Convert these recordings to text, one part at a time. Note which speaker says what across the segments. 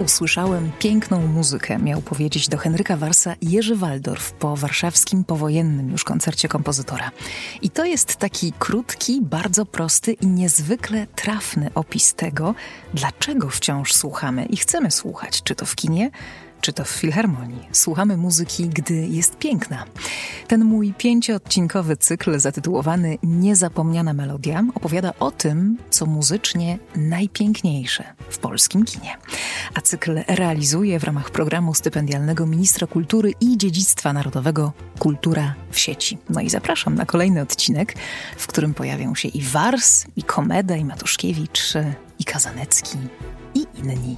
Speaker 1: Usłyszałem piękną muzykę, miał powiedzieć do Henryka Warsa Jerzy Waldorf po warszawskim powojennym już koncercie kompozytora. I to jest taki krótki, bardzo prosty i niezwykle trafny opis tego, dlaczego wciąż słuchamy i chcemy słuchać, czy to w kinie, czy to w filharmonii. Słuchamy muzyki, gdy jest piękna. Ten mój pięcioodcinkowy cykl zatytułowany Niezapomniana melodia opowiada o tym, co muzycznie najpiękniejsze w polskim kinie. A cykl realizuje w ramach programu stypendialnego Ministra Kultury i Dziedzictwa Narodowego Kultura w sieci. No i zapraszam na kolejny odcinek, w którym pojawią się i Wars, i Komeda, i Matuszkiewicz, i Kazanecki, i inni.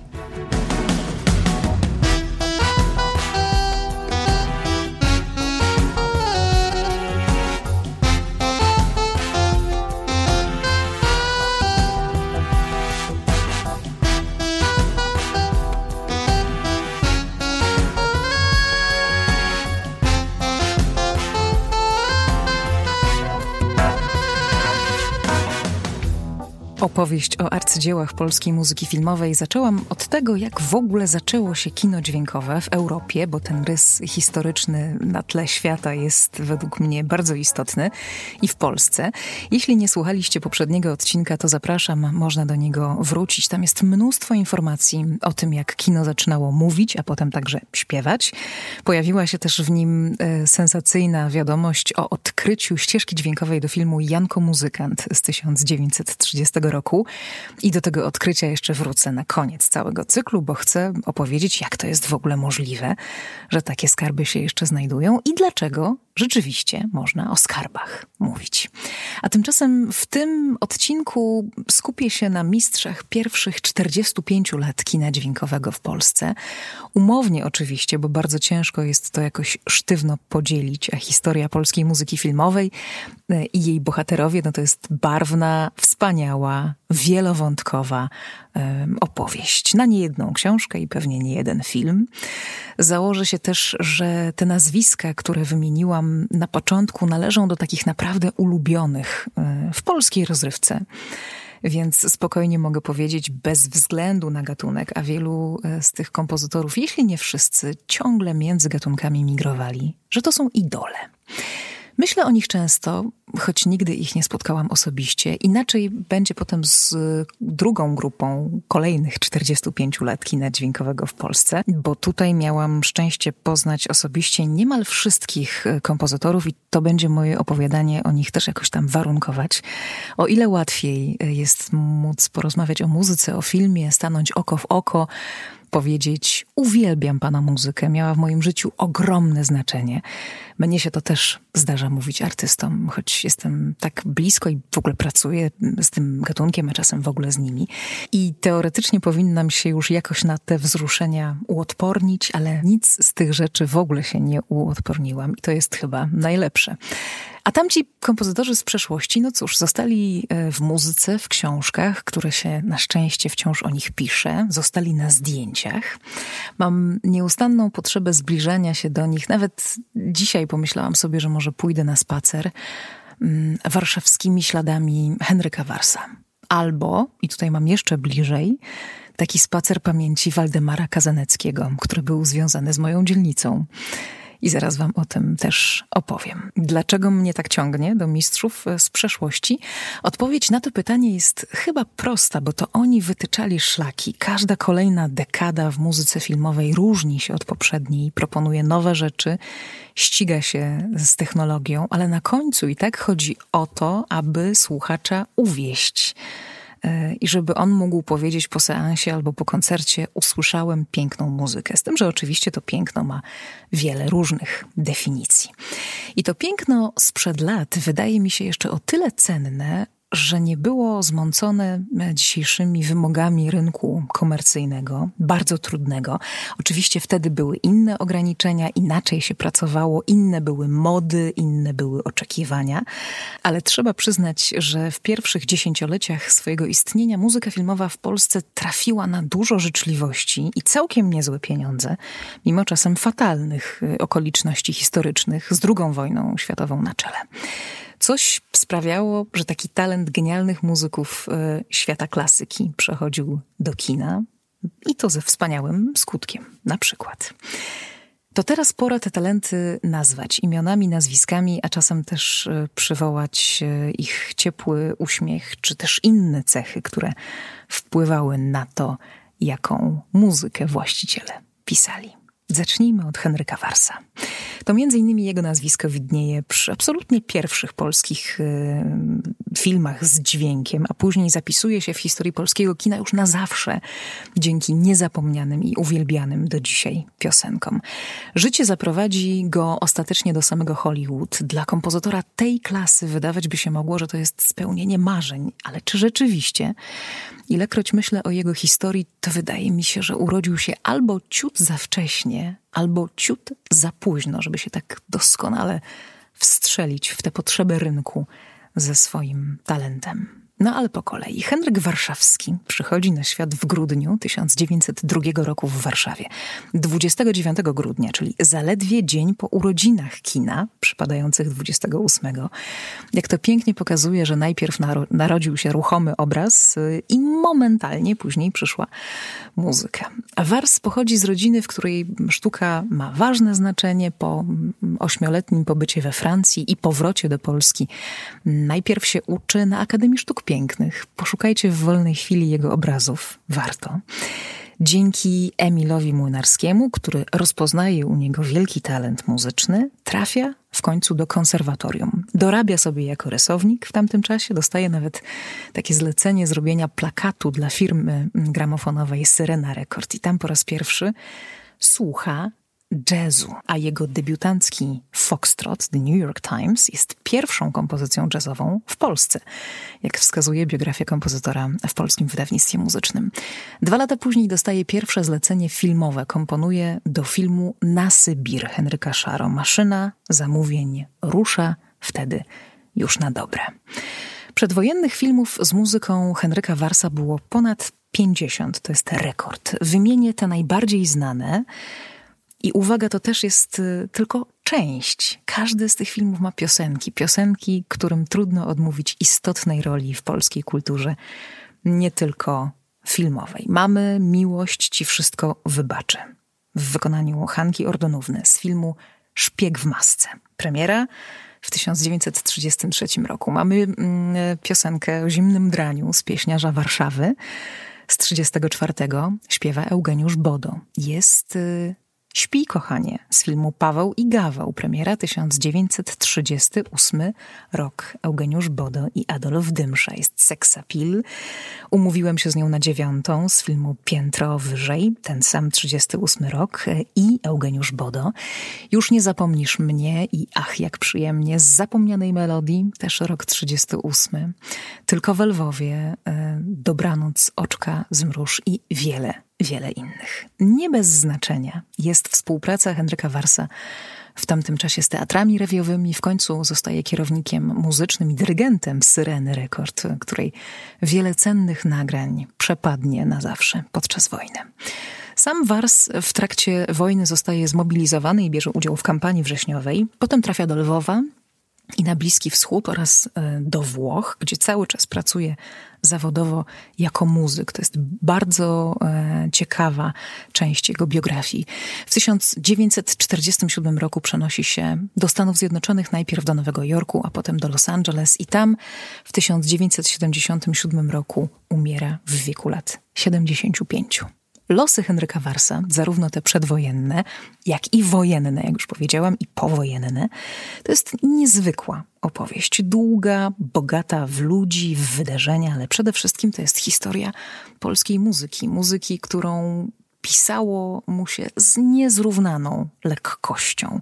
Speaker 1: Opowieść o arcydziełach polskiej muzyki filmowej zaczęłam od tego, jak w ogóle zaczęło się kino dźwiękowe w Europie, bo ten rys historyczny na tle świata jest według mnie bardzo istotny i w Polsce. Jeśli nie słuchaliście poprzedniego odcinka, to zapraszam, można do niego wrócić. Tam jest mnóstwo informacji o tym, jak kino zaczynało mówić, a potem także śpiewać. Pojawiła się też w nim e, sensacyjna wiadomość o odkryciu ścieżki dźwiękowej do filmu Janko Muzykant z 1930 roku. I do tego odkrycia jeszcze wrócę na koniec całego cyklu, bo chcę opowiedzieć, jak to jest w ogóle możliwe, że takie skarby się jeszcze znajdują i dlaczego rzeczywiście można o skarbach mówić. A tymczasem w tym odcinku skupię się na mistrzach pierwszych 45 lat kina dźwiękowego w Polsce. Umownie oczywiście, bo bardzo ciężko jest to jakoś sztywno podzielić, a historia polskiej muzyki filmowej e, i jej bohaterowie, no to jest barwna, wspaniała, wielowątkowa opowieść. Na niejedną książkę i pewnie nie jeden film. Założę się też, że te nazwiska, które wymieniłam na początku, należą do takich naprawdę ulubionych e, w polskiej rozrywce. Więc spokojnie mogę powiedzieć, bez względu na gatunek, a wielu e, z tych kompozytorów, jeśli nie wszyscy, ciągle między gatunkami migrowali, że to są idole. Myślę o nich często, choć nigdy ich nie spotkałam osobiście. Inaczej będzie potem z drugą grupą kolejnych 45 lat kina dźwiękowego w Polsce, bo tutaj miałam szczęście poznać osobiście niemal wszystkich e, kompozytorów i to będzie moje opowiadanie o nich też jakoś tam warunkować. O ile łatwiej e, jest móc porozmawiać o muzyce, o filmie, stanąć oko w oko, powiedzieć: Uwielbiam pana muzykę, miała w moim życiu ogromne znaczenie. Mnie się to też zdarza mówić artystom, choć jestem tak blisko i w ogóle pracuję z tym gatunkiem, a czasem w ogóle z nimi. I teoretycznie powinnam się już jakoś na te wzruszenia uodpornić, ale nic z tych rzeczy w ogóle się nie uodporniłam i to jest chyba najlepsze. A tamci kompozytorzy z przeszłości, no cóż, zostali e, w muzyce, w książkach, które się na szczęście wciąż o nich pisze, zostali na zdjęciach. Mam nieustanną potrzebę zbliżania się do nich. Nawet dzisiaj pomyślałam sobie, że może pójdę na spacer mm, warszawskimi śladami Henryka Warsa. Albo, i tutaj mam jeszcze bliżej, taki spacer pamięci Waldemara Kazaneckiego, który był związany z moją dzielnicą i zaraz Wam o tym też opowiem. Dlaczego mnie tak ciągnie do mistrzów e, z przeszłości? Odpowiedź na to pytanie jest chyba prosta, bo to oni wytyczali szlaki. Każda kolejna dekada w muzyce filmowej różni się od poprzedniej, proponuje nowe rzeczy, ściga się z technologią, ale na końcu i tak chodzi o to, aby słuchacza uwieść i żeby on mógł powiedzieć po seansie albo po koncercie: Usłyszałem piękną muzykę. Z tym, że oczywiście to piękno ma wiele różnych definicji. I to piękno sprzed lat wydaje mi się jeszcze o tyle cenne, że nie było zmącone dzisiejszymi wymogami rynku komercyjnego, bardzo trudnego. Oczywiście wtedy były inne ograniczenia, inaczej się pracowało, inne były mody, inne były oczekiwania, ale trzeba przyznać, że w pierwszych dziesięcioleciach swojego istnienia muzyka filmowa w Polsce trafiła na dużo życzliwości i całkiem niezłe pieniądze, mimo czasem fatalnych y, okoliczności historycznych z II wojną światową na czele. Coś sprawiało, że taki talent genialnych muzyków e, świata klasyki przechodził do kina. I to ze wspaniałym skutkiem, na przykład. To teraz pora te talenty nazwać imionami, nazwiskami, a czasem też e, przywołać e, ich ciepły uśmiech, czy też inne cechy, które wpływały na to, jaką muzykę właściciele pisali. Zacznijmy od Henryka Warsa. To między innymi jego nazwisko widnieje przy absolutnie pierwszych polskich y, filmach z dźwiękiem, a później zapisuje się w historii polskiego kina już na zawsze dzięki niezapomnianym i uwielbianym do dzisiaj piosenkom. Życie zaprowadzi go ostatecznie do samego Hollywood. Dla kompozytora tej klasy wydawać by się mogło, że to jest spełnienie marzeń, ale czy rzeczywiście? Ilekroć myślę o jego historii, to wydaje mi się, że urodził się albo ciut za wcześnie, albo ciut za późno, żeby się tak doskonale wstrzelić w te potrzeby rynku ze swoim talentem. No ale po kolei. Henryk Warszawski przychodzi na świat w grudniu 1902 roku w Warszawie. 29 grudnia, czyli zaledwie dzień po urodzinach kina, przypadających 28. Jak to pięknie pokazuje, że najpierw naro narodził się ruchomy obraz y, i momentalnie później przyszła muzyka. Wars pochodzi z rodziny, w której sztuka ma ważne znaczenie po ośmioletnim pobycie we Francji i powrocie do Polski. Najpierw się uczy na Akademii Sztuk pięknych. Poszukajcie w wolnej chwili jego obrazów. Warto. Dzięki Emilowi Młynarskiemu, który rozpoznaje u niego wielki talent muzyczny, trafia w końcu do konserwatorium. Dorabia sobie jako rysownik w tamtym czasie, dostaje nawet takie zlecenie zrobienia plakatu dla firmy gramofonowej Syrena Record i tam po raz pierwszy słucha jazzu, a jego debiutancki Foxtrot, The New York Times, jest pierwszą kompozycją jazzową w Polsce, jak wskazuje biografia kompozytora w polskim wydawnictwie muzycznym. Dwa lata później dostaje pierwsze zlecenie filmowe, komponuje do filmu Na Sybir Henryka Szaro. Maszyna zamówień rusza wtedy już na dobre. Przedwojennych filmów z muzyką Henryka Warsa było ponad 50, to jest rekord. Wymienię te najbardziej znane – i uwaga, to też jest y, tylko część. Każdy z tych filmów ma piosenki. Piosenki, którym trudno odmówić istotnej roli w polskiej kulturze, nie tylko filmowej. Mamy Miłość Ci Wszystko Wybaczę w wykonaniu Hanki Ordonówny z filmu Szpieg w masce. Premiera w 1933 roku. Mamy mm, piosenkę o zimnym draniu z pieśniarza Warszawy z 34. Śpiewa Eugeniusz Bodo. Jest y, Śpi, kochanie, z filmu Paweł i Gaweł, premiera 1938 rok. Eugeniusz Bodo i Adolf Dymsza jest seksapil. Umówiłem się z nią na dziewiątą z filmu Piętro wyżej, ten sam 38 rok i Eugeniusz Bodo. Już nie zapomnisz mnie i ach, jak przyjemnie, z zapomnianej melodii, też rok 38. Tylko w Lwowie, e, dobranoc, oczka, zmruż i wiele wiele innych. Nie bez znaczenia jest współpraca Henryka Warsa w tamtym czasie z teatrami rewiowymi. W końcu zostaje kierownikiem muzycznym i dyrygentem Syreny Rekord, której wiele cennych nagrań przepadnie na zawsze podczas wojny. Sam Wars w trakcie wojny zostaje zmobilizowany i bierze udział w kampanii wrześniowej. Potem trafia do Lwowa, i na Bliski Wschód oraz e, do Włoch, gdzie cały czas pracuje zawodowo jako muzyk. To jest bardzo e, ciekawa część jego biografii. W 1947 roku przenosi się do Stanów Zjednoczonych, najpierw do Nowego Jorku, a potem do Los Angeles i tam w 1977 roku umiera w wieku lat 75. Losy Henryka Warsa, zarówno te przedwojenne, jak i wojenne, jak już powiedziałam, i powojenne, to jest niezwykła opowieść. Długa, bogata w ludzi, w wydarzenia, ale przede wszystkim to jest historia polskiej muzyki. Muzyki, którą pisało mu się z niezrównaną lekkością.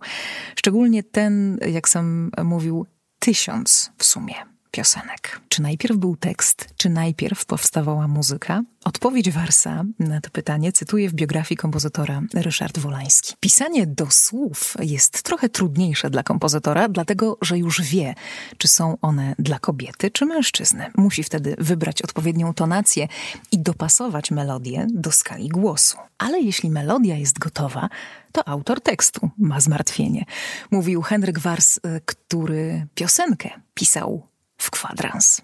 Speaker 1: Szczególnie ten, jak sam mówił, tysiąc w sumie piosenek. Czy najpierw był tekst, czy najpierw powstawała muzyka? Odpowiedź Warsa na to pytanie cytuję w biografii kompozytora Ryszard Wolański. Pisanie do słów jest trochę trudniejsze dla kompozytora, dlatego że już wie, czy są one dla kobiety, czy mężczyzny. Musi wtedy wybrać odpowiednią tonację i dopasować melodię do skali głosu. Ale jeśli melodia jest gotowa, to autor tekstu ma zmartwienie. Mówił Henryk Wars, y, który piosenkę pisał w kwadrans.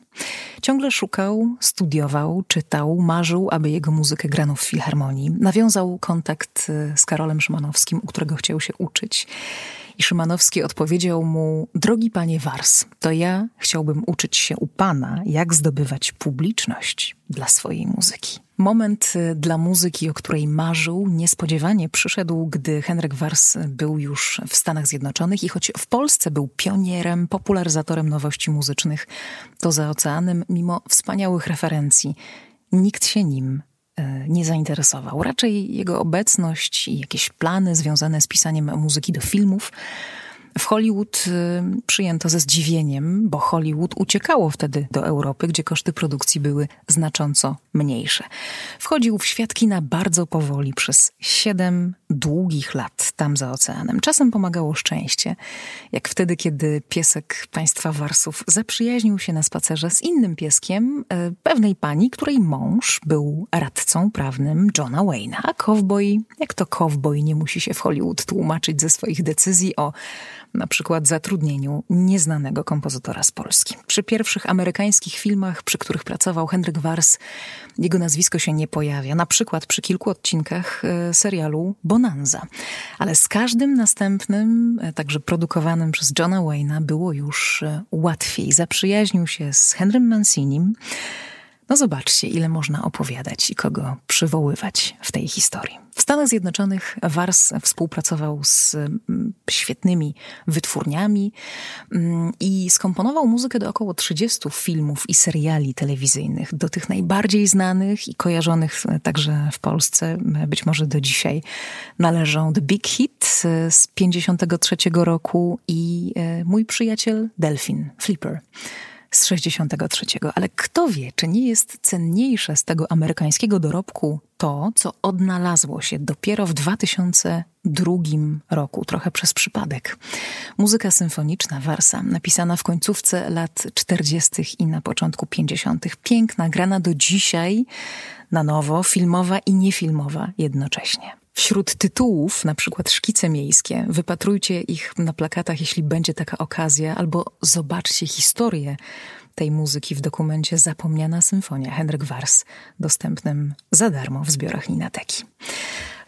Speaker 1: Ciągle szukał, studiował, czytał, marzył, aby jego muzykę grano w filharmonii. Nawiązał kontakt y, z Karolem Szymanowskim, u którego chciał się uczyć. I Szymanowski odpowiedział mu: Drogi panie Wars, to ja chciałbym uczyć się u pana, jak zdobywać publiczność dla swojej muzyki. Moment y, dla muzyki, o której marzył, niespodziewanie przyszedł, gdy Henryk Wars był już w Stanach Zjednoczonych i choć w Polsce był pionierem, popularyzatorem nowości muzycznych, to za oceanem, mimo wspaniałych referencji, nikt się nim nie zainteresował. Raczej jego obecność i jakieś plany związane z pisaniem muzyki do filmów w Hollywood y, przyjęto ze zdziwieniem, bo Hollywood uciekało wtedy do Europy, gdzie koszty produkcji były znacząco mniejsze. Wchodził w świat kina bardzo powoli przez siedem długich lat tam za oceanem. Czasem pomagało szczęście, jak wtedy, kiedy piesek państwa Warsów zaprzyjaźnił się na spacerze z innym pieskiem, y, pewnej pani, której mąż był radcą prawnym Johna Wayne'a. A cowboy, jak to cowboy nie musi się w Hollywood tłumaczyć ze swoich decyzji o na przykład zatrudnieniu nieznanego kompozytora z Polski. Przy pierwszych amerykańskich filmach, przy których pracował Henryk Wars, jego nazwisko się nie pojawia, na przykład przy kilku odcinkach e, serialu Bonanza. Ale z każdym następnym, e, także produkowanym przez Johna Wayne'a, było już e, łatwiej. Zaprzyjaźnił się z Henrym Mancinim, no zobaczcie, ile można opowiadać i kogo przywoływać w tej historii. W Stanach Zjednoczonych Wars współpracował z mm, świetnymi wytwórniami mm, i skomponował muzykę do około 30 filmów i seriali telewizyjnych, do tych najbardziej znanych i kojarzonych także w Polsce, być może do dzisiaj należą The Big Hit z 53 roku i e, Mój przyjaciel Delfin, Flipper z 63. Ale kto wie, czy nie jest cenniejsze z tego amerykańskiego dorobku to, co odnalazło się dopiero w 2002 roku, trochę przez przypadek. Muzyka symfoniczna Warsa, napisana w końcówce lat 40. i na początku 50., piękna, grana do dzisiaj na nowo, filmowa i niefilmowa jednocześnie. Wśród tytułów, na przykład szkice miejskie, wypatrujcie ich na plakatach, jeśli będzie taka okazja, albo zobaczcie historię tej muzyki w dokumencie Zapomniana Symfonia Henryk Wars, dostępnym za darmo w zbiorach Ninateki.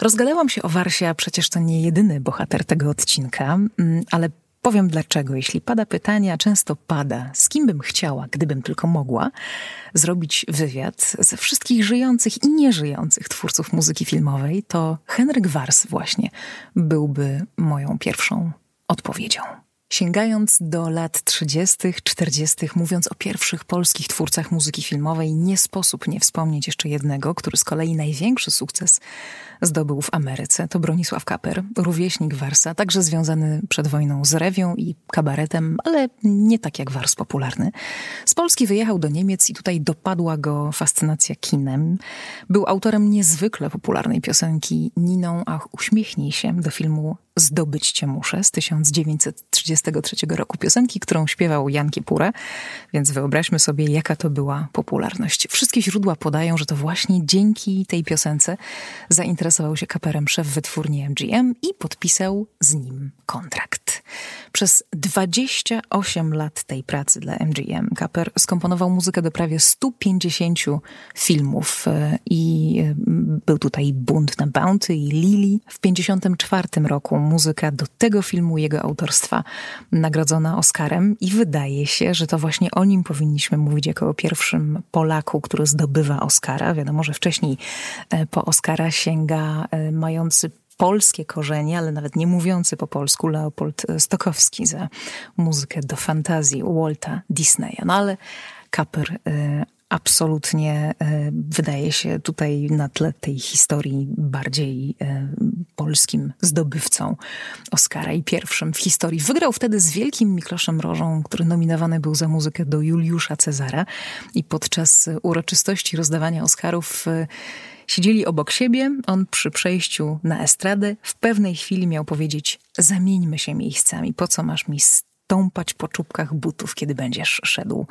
Speaker 1: Rozgadałam się o Warsie, a przecież to nie jedyny bohater tego odcinka, mm, ale Powiem dlaczego. Jeśli pada pytanie, a często pada, z kim bym chciała, gdybym tylko mogła, zrobić wywiad ze wszystkich żyjących i nieżyjących twórców muzyki filmowej, to Henryk Wars właśnie byłby moją pierwszą odpowiedzią. Sięgając do lat 30., 40., mówiąc o pierwszych polskich twórcach muzyki filmowej, nie sposób nie wspomnieć jeszcze jednego, który z kolei największy sukces zdobył w Ameryce. To Bronisław Kaper, rówieśnik Warsa, także związany przed wojną z rewią i kabaretem, ale nie tak jak Wars popularny. Z Polski wyjechał do Niemiec i tutaj dopadła go fascynacja kinem. Był autorem niezwykle popularnej piosenki Niną, ach uśmiechnij się do filmu Zdobyć cię muszę z 1933 roku. Piosenki, którą śpiewał Jan Kiepura, więc wyobraźmy sobie, jaka to była popularność. Wszystkie źródła podają, że to właśnie dzięki tej piosence zainteresował się kaperem szef wytwórni MGM i podpisał z nim kontrakt. Przez 28 lat tej pracy dla MGM Kaper skomponował muzykę do prawie 150 filmów e, i e, był tutaj Bunt na Bounty i Lily. W 54 roku muzyka do tego filmu jego autorstwa nagrodzona Oscarem i wydaje się, że to właśnie o nim powinniśmy mówić jako o pierwszym Polaku, który zdobywa Oscara. Wiadomo, że wcześniej e, po Oscara sięga mający polskie korzenie, ale nawet nie mówiący po polsku Leopold Stokowski za muzykę do fantazji Walta Disneya. No ale Kaper y, absolutnie wydaje się tutaj na tle tej historii bardziej polskim zdobywcą Oscara i pierwszym w historii. Wygrał wtedy z wielkim Mikloszem Rożą, który nominowany był za muzykę do Juliusza Cezara i podczas uroczystości rozdawania Oscarów Siedzieli obok siebie, on przy przejściu na estradę w pewnej chwili miał powiedzieć: Zamieńmy się miejscami, po co masz mi stąpać po czubkach butów, kiedy będziesz szedł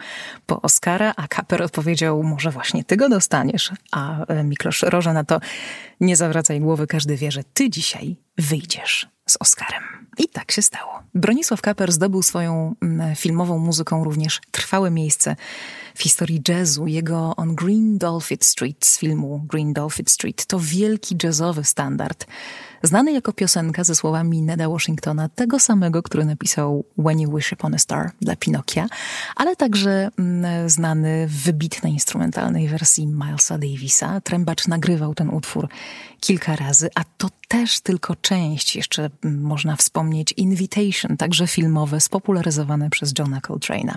Speaker 1: po Oscara? A Kaper odpowiedział: Może właśnie ty go dostaniesz. A e, Miklosz Roża na to: Nie zawracaj głowy, każdy wie, że ty dzisiaj wyjdziesz z Oscarem. I tak się stało. Bronisław Kaper zdobył swoją mm, filmową muzyką również trwałe miejsce w historii jazzu. Jego On Green Dolphin Street z filmu Green Dolphin Street to wielki jazzowy standard znany jako piosenka ze słowami Neda Washingtona, tego samego, który napisał When You Wish Upon a Star dla Pinokia, ale także mm, znany w wybitnej instrumentalnej wersji Milesa Davisa. Trębacz nagrywał ten utwór kilka razy, a to też tylko część, jeszcze mm, można wspomnieć Invitation, także filmowe, spopularyzowane przez Johna Coltrane'a.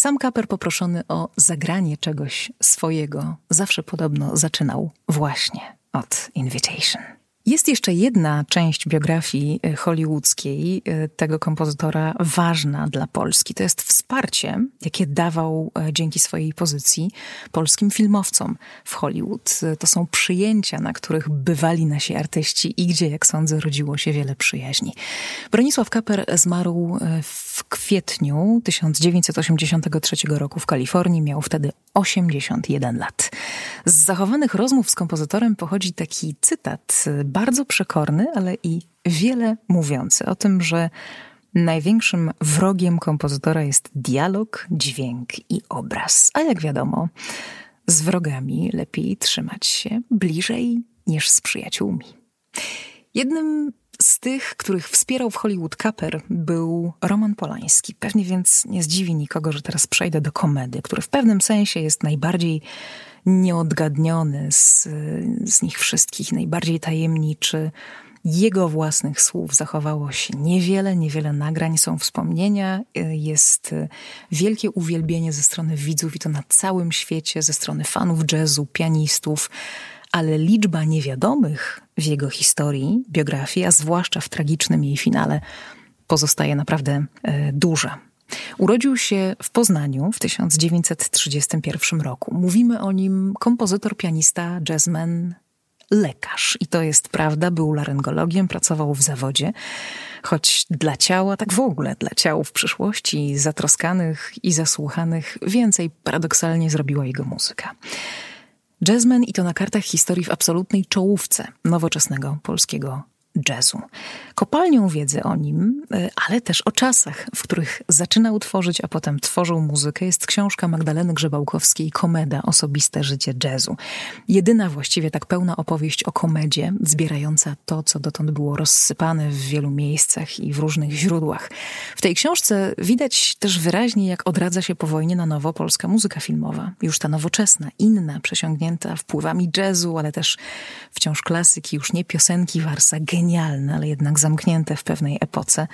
Speaker 1: Sam Kaper poproszony o zagranie czegoś swojego zawsze podobno zaczynał właśnie od Invitation. Jest jeszcze jedna część biografii e, hollywoodzkiej e, tego kompozytora ważna dla Polski. To jest wsparcie, jakie dawał e, dzięki swojej pozycji polskim filmowcom w Hollywood. To są przyjęcia, na których bywali nasi artyści i gdzie, jak sądzę, rodziło się wiele przyjaźni. Bronisław Kaper zmarł w kwietniu 1983 roku w Kalifornii. Miał wtedy 81 lat. Z zachowanych rozmów z kompozytorem pochodzi taki cytat bardzo przekorny, ale i wiele mówiący o tym, że największym wrogiem kompozytora jest dialog, dźwięk i obraz. A jak wiadomo, z wrogami lepiej trzymać się bliżej niż z przyjaciółmi. Jednym z tych, których wspierał w Hollywood Caper, był Roman Polański. Pewnie więc nie zdziwi nikogo, że teraz przejdę do komedy, który w pewnym sensie jest najbardziej nieodgadniony z, z nich wszystkich, najbardziej tajemniczy. Jego własnych słów zachowało się niewiele, niewiele nagrań, są wspomnienia, jest wielkie uwielbienie ze strony widzów i to na całym świecie, ze strony fanów jazzu, pianistów, ale liczba niewiadomych w jego historii, biografii, a zwłaszcza w tragicznym jej finale, pozostaje naprawdę e, duża. Urodził się w Poznaniu w 1931 roku. Mówimy o nim kompozytor, pianista, jazzman, lekarz. I to jest prawda, był laryngologiem, pracował w zawodzie, choć dla ciała, tak w ogóle dla ciał w przyszłości zatroskanych i zasłuchanych więcej paradoksalnie zrobiła jego muzyka. Jazzman i to na kartach historii w absolutnej czołówce nowoczesnego polskiego jazzu. Kopalnią wiedzy o nim, e, ale też o czasach, w których zaczynał tworzyć, a potem tworzył muzykę, jest książka Magdaleny Grzebałkowskiej Komeda – Osobiste życie jazzu. Jedyna właściwie tak pełna opowieść o komedzie, zbierająca to, co dotąd było rozsypane w wielu miejscach i w różnych źródłach. W tej książce widać też wyraźnie, jak odradza się po wojnie na nowo polska muzyka filmowa. Już ta nowoczesna, inna, przesiągnięta wpływami jazzu, ale też wciąż klasyki, już nie piosenki Warsa, genialne, ale jednak zamknięte w pewnej epoce,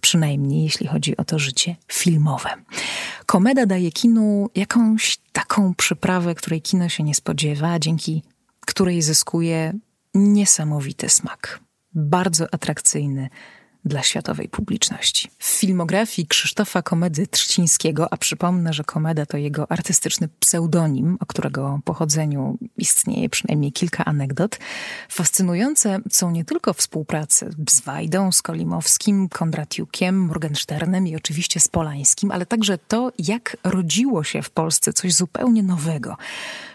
Speaker 1: przynajmniej jeśli chodzi o to życie filmowe. Komeda daje kinu jakąś taką przyprawę, której kino się nie spodziewa, dzięki której zyskuje niesamowity smak. Bardzo atrakcyjny, dla światowej publiczności. W filmografii Krzysztofa Komedy Trzcińskiego, a przypomnę, że Komeda to jego artystyczny pseudonim, o którego pochodzeniu istnieje przynajmniej kilka anegdot, fascynujące są nie tylko współpracy z Wajdą, z Kolimowskim, Kondratiukiem, Morgensternem i oczywiście z Polańskim, ale także to, jak rodziło się w Polsce coś zupełnie nowego.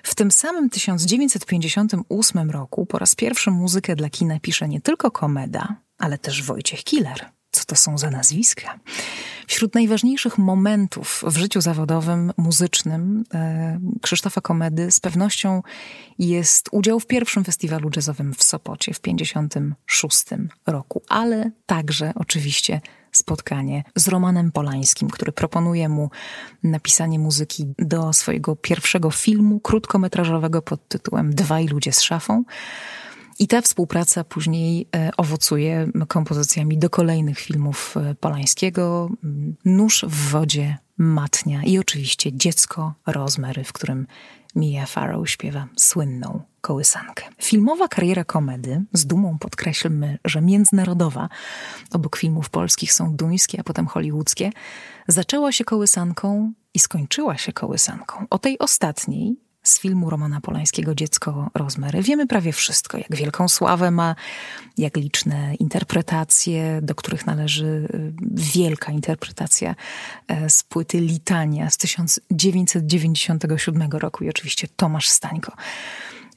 Speaker 1: W tym samym 1958 roku po raz pierwszy muzykę dla kina pisze nie tylko Komeda, ale też Wojciech Killer. Co to są za nazwiska? Wśród najważniejszych momentów w życiu zawodowym, muzycznym e, Krzysztofa Komedy z pewnością jest udział w pierwszym festiwalu jazzowym w Sopocie w 1956 roku, ale także oczywiście spotkanie z Romanem Polańskim, który proponuje mu napisanie muzyki do swojego pierwszego filmu krótkometrażowego pod tytułem Dwaj ludzie z szafą. I ta współpraca później e, owocuje kompozycjami do kolejnych filmów e, Polańskiego. Nóż w wodzie, Matnia i oczywiście Dziecko Rozmery, w którym Mia Farrow śpiewa słynną kołysankę. Filmowa kariera komedy, z dumą podkreślmy, że międzynarodowa, obok filmów polskich są duńskie, a potem hollywoodzkie, zaczęła się kołysanką i skończyła się kołysanką. O tej ostatniej z filmu Romana Polańskiego Dziecko Rozmery. Wiemy prawie wszystko, jak wielką sławę ma, jak liczne interpretacje, do których należy y, wielka interpretacja e, z płyty Litania z 1997 roku i oczywiście Tomasz Stańko.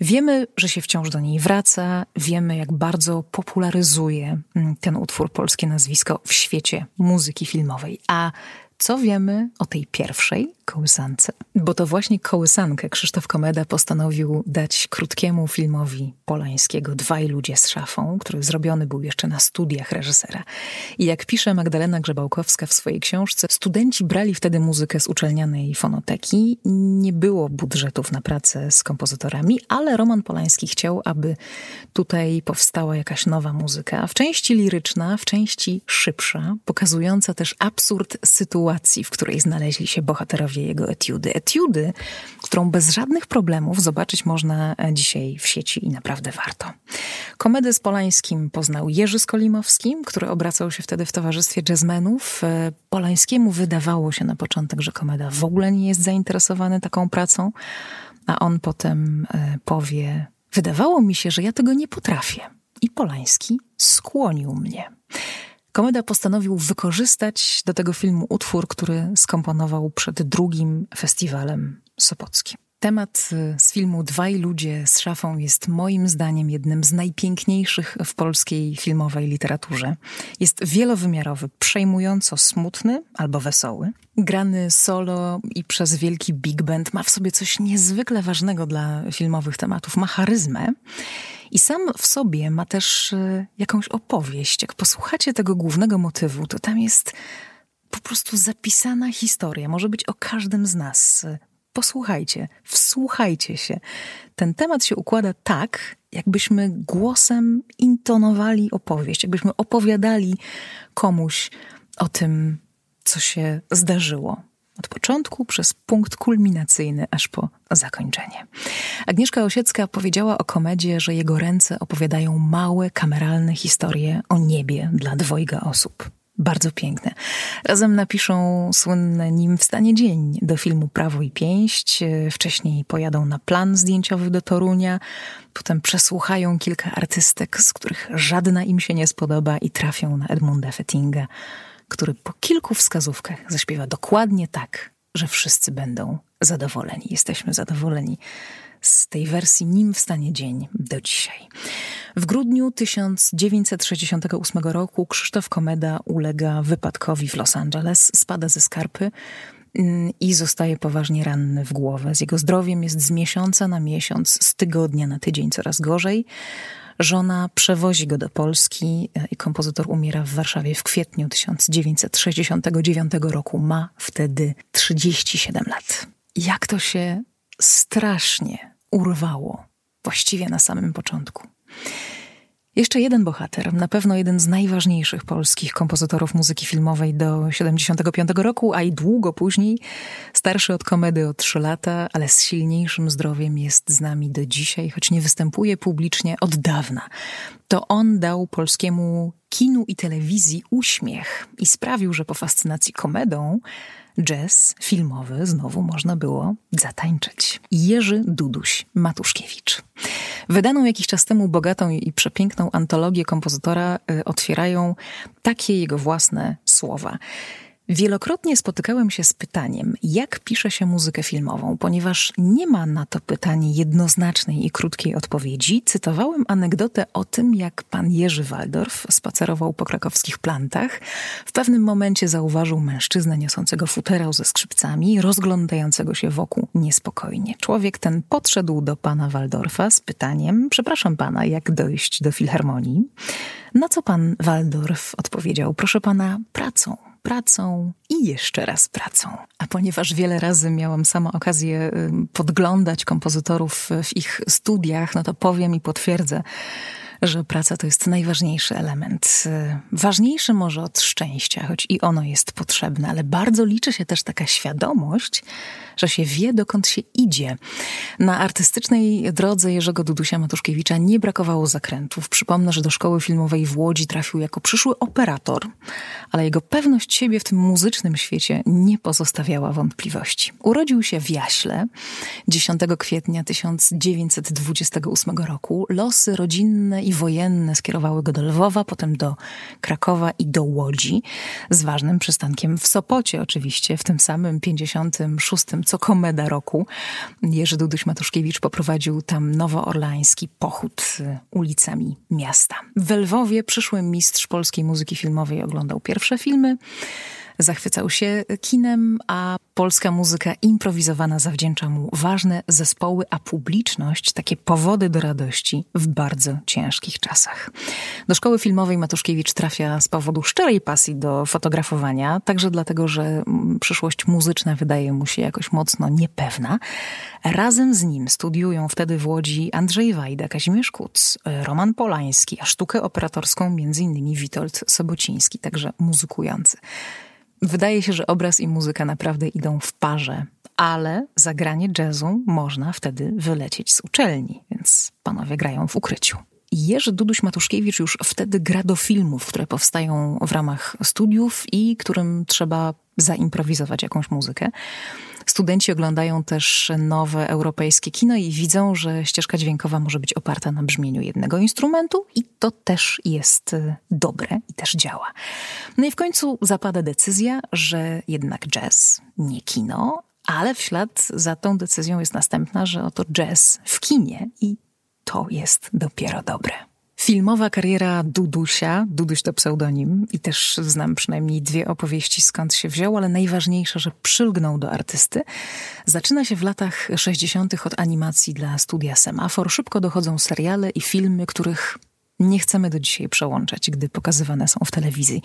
Speaker 1: Wiemy, że się wciąż do niej wraca, wiemy, jak bardzo popularyzuje mm, ten utwór polskie nazwisko w świecie muzyki filmowej. A co wiemy o tej pierwszej kołysance? Bo to właśnie kołysankę Krzysztof Komeda postanowił dać krótkiemu filmowi Polańskiego Dwaj ludzie z szafą, który zrobiony był jeszcze na studiach reżysera. I jak pisze Magdalena Grzebałkowska w swojej książce, studenci brali wtedy muzykę z uczelnianej fonoteki. Nie było budżetów na pracę z kompozytorami, ale Roman Polański chciał, aby tutaj powstała jakaś nowa muzyka, w części liryczna, w części szybsza, pokazująca też absurd sytuacji, w której znaleźli się bohaterowie jego etiudy. Etiudy, którą bez żadnych problemów zobaczyć można dzisiaj w sieci i naprawdę warto. Komedy z Polańskim poznał Jerzy Skolimowski, który obracał się wtedy w towarzystwie jazzmenów. Polańskiemu wydawało się na początek, że komeda w ogóle nie jest zainteresowany taką pracą, a on potem e, powie: Wydawało mi się, że ja tego nie potrafię. I Polański skłonił mnie. Komeda postanowił wykorzystać do tego filmu utwór, który skomponował przed drugim festiwalem sopockim. Temat y, z filmu Dwaj ludzie z szafą jest moim zdaniem jednym z najpiękniejszych w polskiej filmowej literaturze. Jest wielowymiarowy, przejmująco smutny albo wesoły. Grany solo i przez wielki big band ma w sobie coś niezwykle ważnego dla filmowych tematów. Ma charyzmę i sam w sobie ma też y, jakąś opowieść. Jak posłuchacie tego głównego motywu, to tam jest po prostu zapisana historia. Może być o każdym z nas. Posłuchajcie, wsłuchajcie się. Ten temat się układa tak, jakbyśmy głosem intonowali opowieść, jakbyśmy opowiadali komuś o tym, co się zdarzyło. Od początku przez punkt kulminacyjny aż po zakończenie. Agnieszka Osiecka powiedziała o komedzie, że jego ręce opowiadają małe, kameralne historie o niebie dla dwojga osób. Bardzo piękne. Razem napiszą słynne nim w stanie dzień do filmu Prawo i Pięść. Wcześniej pojadą na plan zdjęciowy do Torunia. Potem przesłuchają kilka artystek, z których żadna im się nie spodoba i trafią na Edmunda Fettinga który po kilku wskazówkach zaśpiewa dokładnie tak, że wszyscy będą zadowoleni. Jesteśmy zadowoleni z tej wersji Nim wstanie dzień do dzisiaj. W grudniu 1968 roku Krzysztof Komeda ulega wypadkowi w Los Angeles, spada ze skarpy mm, i zostaje poważnie ranny w głowę. Z jego zdrowiem jest z miesiąca na miesiąc, z tygodnia na tydzień coraz gorzej. Żona przewozi go do Polski e, i kompozytor umiera w Warszawie w kwietniu 1969 roku. Ma wtedy 37 lat. Jak to się strasznie urwało, właściwie na samym początku. Jeszcze jeden bohater, na pewno jeden z najważniejszych polskich kompozytorów muzyki filmowej do 75 roku, a i długo później, starszy od komedy o 3 lata, ale z silniejszym zdrowiem jest z nami do dzisiaj, choć nie występuje publicznie od dawna. To on dał polskiemu kinu i telewizji uśmiech i sprawił, że po fascynacji komedą jazz filmowy znowu można było zatańczyć. Jerzy Duduś Matuszkiewicz. Wydaną jakiś czas temu bogatą i przepiękną antologię kompozytora y, otwierają takie jego własne słowa. Wielokrotnie spotykałem się z pytaniem, jak pisze się muzykę filmową, ponieważ nie ma na to pytanie jednoznacznej i krótkiej odpowiedzi. Cytowałem anegdotę o tym, jak pan Jerzy Waldorf spacerował po krakowskich plantach. W pewnym momencie zauważył mężczyznę niosącego futerał ze skrzypcami, rozglądającego się wokół niespokojnie. Człowiek ten podszedł do pana Waldorfa z pytaniem: Przepraszam pana, jak dojść do filharmonii? Na co pan Waldorf odpowiedział: Proszę pana, pracą pracą i jeszcze raz pracą. A ponieważ wiele razy miałam sama okazję podglądać kompozytorów w ich studiach, no to powiem i potwierdzę, że praca to jest najważniejszy element. Ważniejszy może od szczęścia, choć i ono jest potrzebne, ale bardzo liczy się też taka świadomość, że się wie, dokąd się idzie. Na artystycznej drodze Jerzego Dudusia Matuszkiewicza nie brakowało zakrętów. Przypomnę, że do szkoły filmowej w Łodzi trafił jako przyszły operator, ale jego pewność siebie w tym muzycznym świecie nie pozostawiała wątpliwości. Urodził się w Jaśle 10 kwietnia 1928 roku. Losy rodzinne i i wojenne skierowały go do Lwowa, potem do Krakowa i do Łodzi, z ważnym przystankiem w Sopocie oczywiście, w tym samym 56, co komeda roku. Jerzy Duduś-Matuszkiewicz poprowadził tam nowoorlański pochód ulicami miasta. W Lwowie przyszły mistrz polskiej muzyki filmowej oglądał pierwsze filmy, Zachwycał się kinem, a polska muzyka improwizowana zawdzięcza mu ważne zespoły, a publiczność takie powody do radości w bardzo ciężkich czasach. Do szkoły filmowej Matuszkiewicz trafia z powodu szczerej pasji do fotografowania, także dlatego, że mm, przyszłość muzyczna wydaje mu się jakoś mocno niepewna. Razem z nim studiują wtedy w Łodzi Andrzej Wajda, Kazimierz Kuc, Roman Polański, a sztukę operatorską m.in. Witold Sobociński, także muzykujący. Wydaje się, że obraz i muzyka naprawdę idą w parze, ale zagranie jazzu można wtedy wylecieć z uczelni, więc panowie grają w ukryciu. Jerzy Duduś-Matuszkiewicz już wtedy gra do filmów, które powstają w ramach studiów i którym trzeba zaimprowizować jakąś muzykę. Studenci oglądają też nowe europejskie kino i widzą, że ścieżka dźwiękowa może być oparta na brzmieniu jednego instrumentu i to też jest y, dobre i też działa. No i w końcu zapada decyzja, że jednak jazz, nie kino, ale w ślad za tą decyzją jest następna, że oto jazz w kinie i to jest dopiero dobre. Filmowa kariera Dudusia, Duduś to pseudonim i też znam przynajmniej dwie opowieści skąd się wziął, ale najważniejsze, że przylgnął do artysty. Zaczyna się w latach 60. od animacji dla studia Semafor. Szybko dochodzą seriale i filmy, których nie chcemy do dzisiaj przełączać, gdy pokazywane są w telewizji.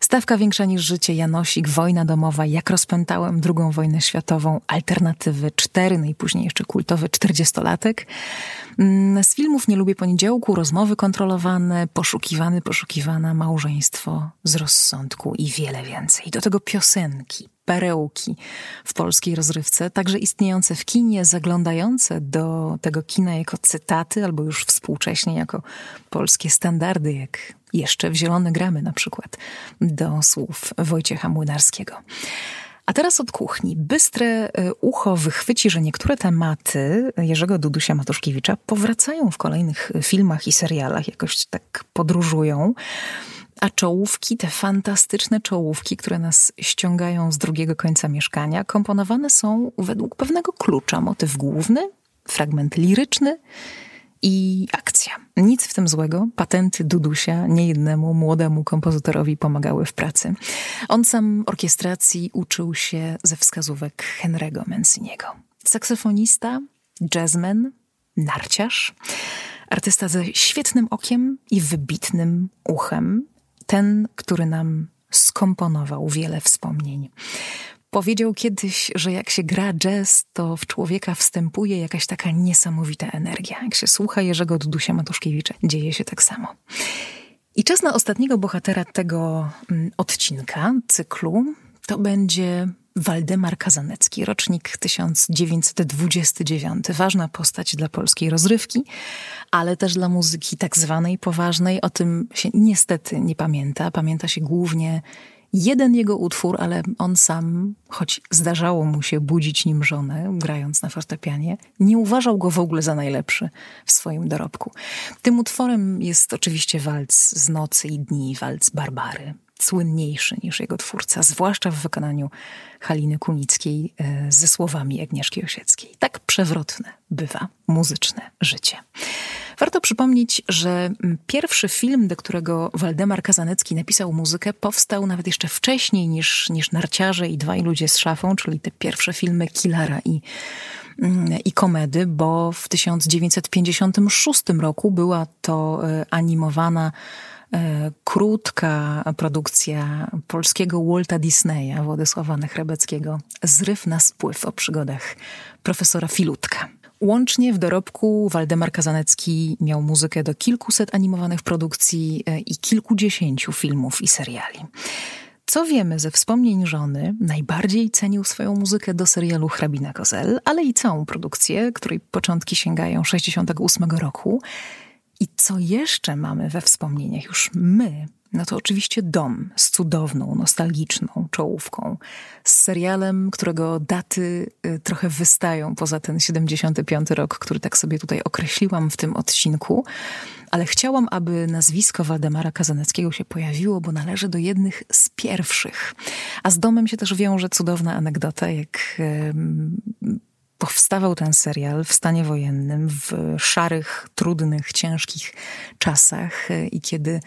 Speaker 1: Stawka większa niż życie, Janosik, wojna domowa, jak rozpętałem drugą wojnę światową, alternatywy cztery, no i później jeszcze kultowy czterdziestolatek. Mm, z filmów nie lubię poniedziałku, rozmowy kontrolowane, poszukiwany, poszukiwana, małżeństwo z rozsądku i wiele więcej. Do tego piosenki, perełki w polskiej rozrywce, także istniejące w kinie, zaglądające do tego kina jako cytaty, albo już współcześnie jako polskie standardy, jak jeszcze w Zielone Gramy na przykład, do słów Wojciecha Młynarskiego. A teraz od kuchni. Bystre e, ucho wychwyci, że niektóre tematy Jerzego Dudusia Matuszkiewicza powracają w kolejnych filmach i serialach, jakoś tak podróżują. A czołówki, te fantastyczne czołówki, które nas ściągają z drugiego końca mieszkania, komponowane są według pewnego klucza. Motyw główny, fragment liryczny i akcja. Nic w tym złego. Patenty Dudusia niejednemu młodemu kompozytorowi pomagały w pracy. On sam orkiestracji uczył się ze wskazówek Henry'ego Manciniego. Saksofonista, jazzman, narciarz, artysta ze świetnym okiem i wybitnym uchem. Ten, który nam skomponował wiele wspomnień. Powiedział kiedyś, że jak się gra jazz, to w człowieka wstępuje jakaś taka niesamowita energia. Jak się słucha Jerzego Dudusia Matuszkiewicza, dzieje się tak samo. I czas na ostatniego bohatera tego mm, odcinka, cyklu, to będzie Waldemar Kazanecki, rocznik 1929. Ważna postać dla polskiej rozrywki, ale też dla muzyki tak zwanej poważnej. O tym się niestety nie pamięta. Pamięta się głównie jeden jego utwór, ale on sam, choć zdarzało mu się budzić nim żonę, grając na fortepianie, nie uważał go w ogóle za najlepszy w swoim dorobku. Tym utworem jest oczywiście walc z nocy i dni, walc Barbary słynniejszy niż jego twórca, zwłaszcza w wykonaniu Haliny Kunickiej e, ze słowami Agnieszki Osieckiej. Tak przewrotne bywa muzyczne życie. Warto przypomnieć, że pierwszy film, do którego Waldemar Kazanecki napisał muzykę, powstał nawet jeszcze wcześniej niż, niż Narciarze i Dwaj ludzie z szafą, czyli te pierwsze filmy Kilara i, i komedy, bo w 1956 roku była to e, animowana krótka produkcja polskiego Walta Disneya, Władysława Nechrebeckiego, Zryw na spływ o przygodach profesora Filutka. Łącznie w dorobku Waldemar Kazanecki miał muzykę do kilkuset animowanych produkcji e, i kilkudziesięciu filmów i seriali. Co wiemy ze wspomnień żony, najbardziej cenił swoją muzykę do serialu Hrabina Kozel, ale i całą produkcję, której początki sięgają 68 roku. I co jeszcze mamy we wspomnieniach? Już my, no to oczywiście Dom z cudowną, nostalgiczną czołówką, z serialem, którego daty y, trochę wystają poza ten 75 rok, który tak sobie tutaj określiłam w tym odcinku, ale chciałam, aby nazwisko Waldemara Kazaneckiego się pojawiło, bo należy do jednych z pierwszych. A z Domem się też wiąże cudowna anegdota, jak powstawał ten serial w stanie wojennym, w szarych, trudnych, ciężkich czasach y, i kiedy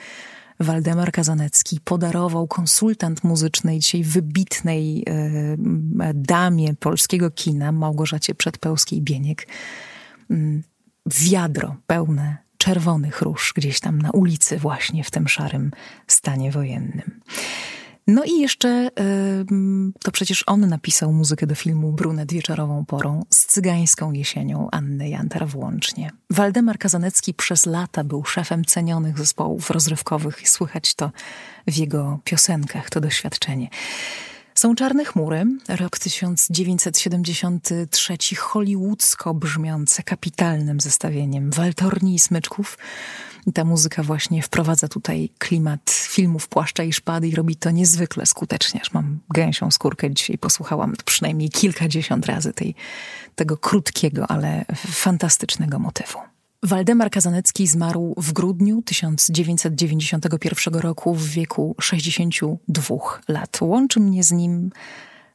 Speaker 1: Waldemar Kazanecki podarował konsultant muzycznej, dzisiaj wybitnej e, damie polskiego kina, Małgorzacie Przedpełskiej-Bieniek, mm, wiadro pełne czerwonych róż gdzieś tam na ulicy właśnie w tym szarym stanie wojennym. No i jeszcze to przecież on napisał muzykę do filmu Brunet wieczorową porą z cygańską jesienią Anny Jantar włącznie. Waldemar Kazanecki przez lata był szefem cenionych zespołów rozrywkowych i słychać to w jego piosenkach, to doświadczenie. Są czarne chmury, rok 1973, hollywoodzko brzmiące, kapitalnym zestawieniem waltorni i smyczków. Ta muzyka właśnie wprowadza tutaj klimat filmów Płaszcza i Szpady i robi to niezwykle skutecznie. Aż mam gęsią skórkę dzisiaj, posłuchałam przynajmniej kilkadziesiąt razy tej, tego krótkiego, ale fantastycznego motywu. Waldemar Kazanecki zmarł w grudniu 1991 roku w wieku 62 lat. Łączy mnie z nim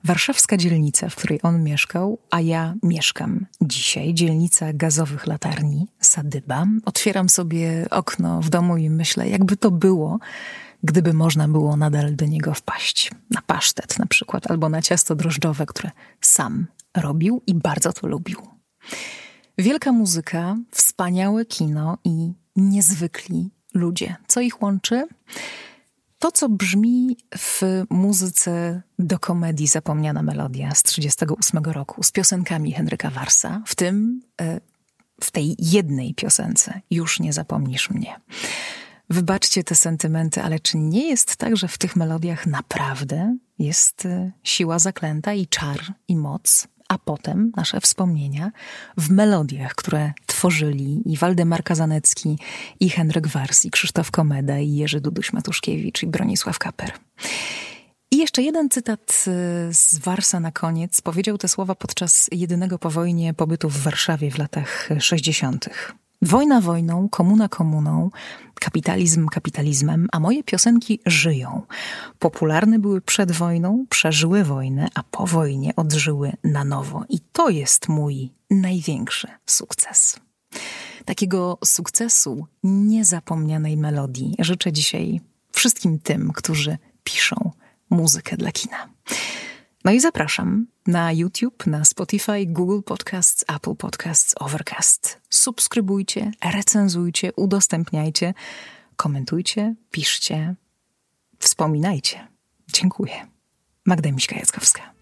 Speaker 1: warszawska dzielnica, w której on mieszkał, a ja mieszkam dzisiaj. Dzielnica gazowych latarni, Sadyba. Otwieram sobie okno w domu i myślę, jakby to było, gdyby można było nadal do niego wpaść. Na pasztet na przykład, albo na ciasto drożdżowe, które sam robił i bardzo to lubił. Wielka muzyka, wspaniałe kino i niezwykli ludzie. Co ich łączy? To, co brzmi w muzyce do komedii Zapomniana Melodia z 1938 roku, z piosenkami Henryka Warsa, w tym e, w tej jednej piosence Już nie zapomnisz mnie. Wybaczcie te sentymenty, ale czy nie jest tak, że w tych melodiach naprawdę jest e, siła zaklęta i czar i moc? A potem nasze wspomnienia w melodiach, które tworzyli i Waldemar Kazanecki, i Henryk Wars, i Krzysztof Komeda, i Jerzy Duduś-Matuszkiewicz, i Bronisław Kaper. I jeszcze jeden cytat y, z Warsa na koniec. Powiedział te słowa podczas jedynego po wojnie pobytu w Warszawie w latach 60. Wojna wojną, komuna komuną, kapitalizm kapitalizmem, a moje piosenki żyją. Popularne były przed wojną, przeżyły wojnę, a po wojnie odżyły na nowo. I to jest mój największy sukces. Takiego sukcesu niezapomnianej melodii życzę dzisiaj wszystkim tym, którzy piszą muzykę dla kina. No i zapraszam na YouTube, na Spotify, Google Podcasts, Apple Podcasts, Overcast. Subskrybujcie, recenzujcie, udostępniajcie, komentujcie, piszcie, wspominajcie. Dziękuję. Magda Miśka-Jackowska.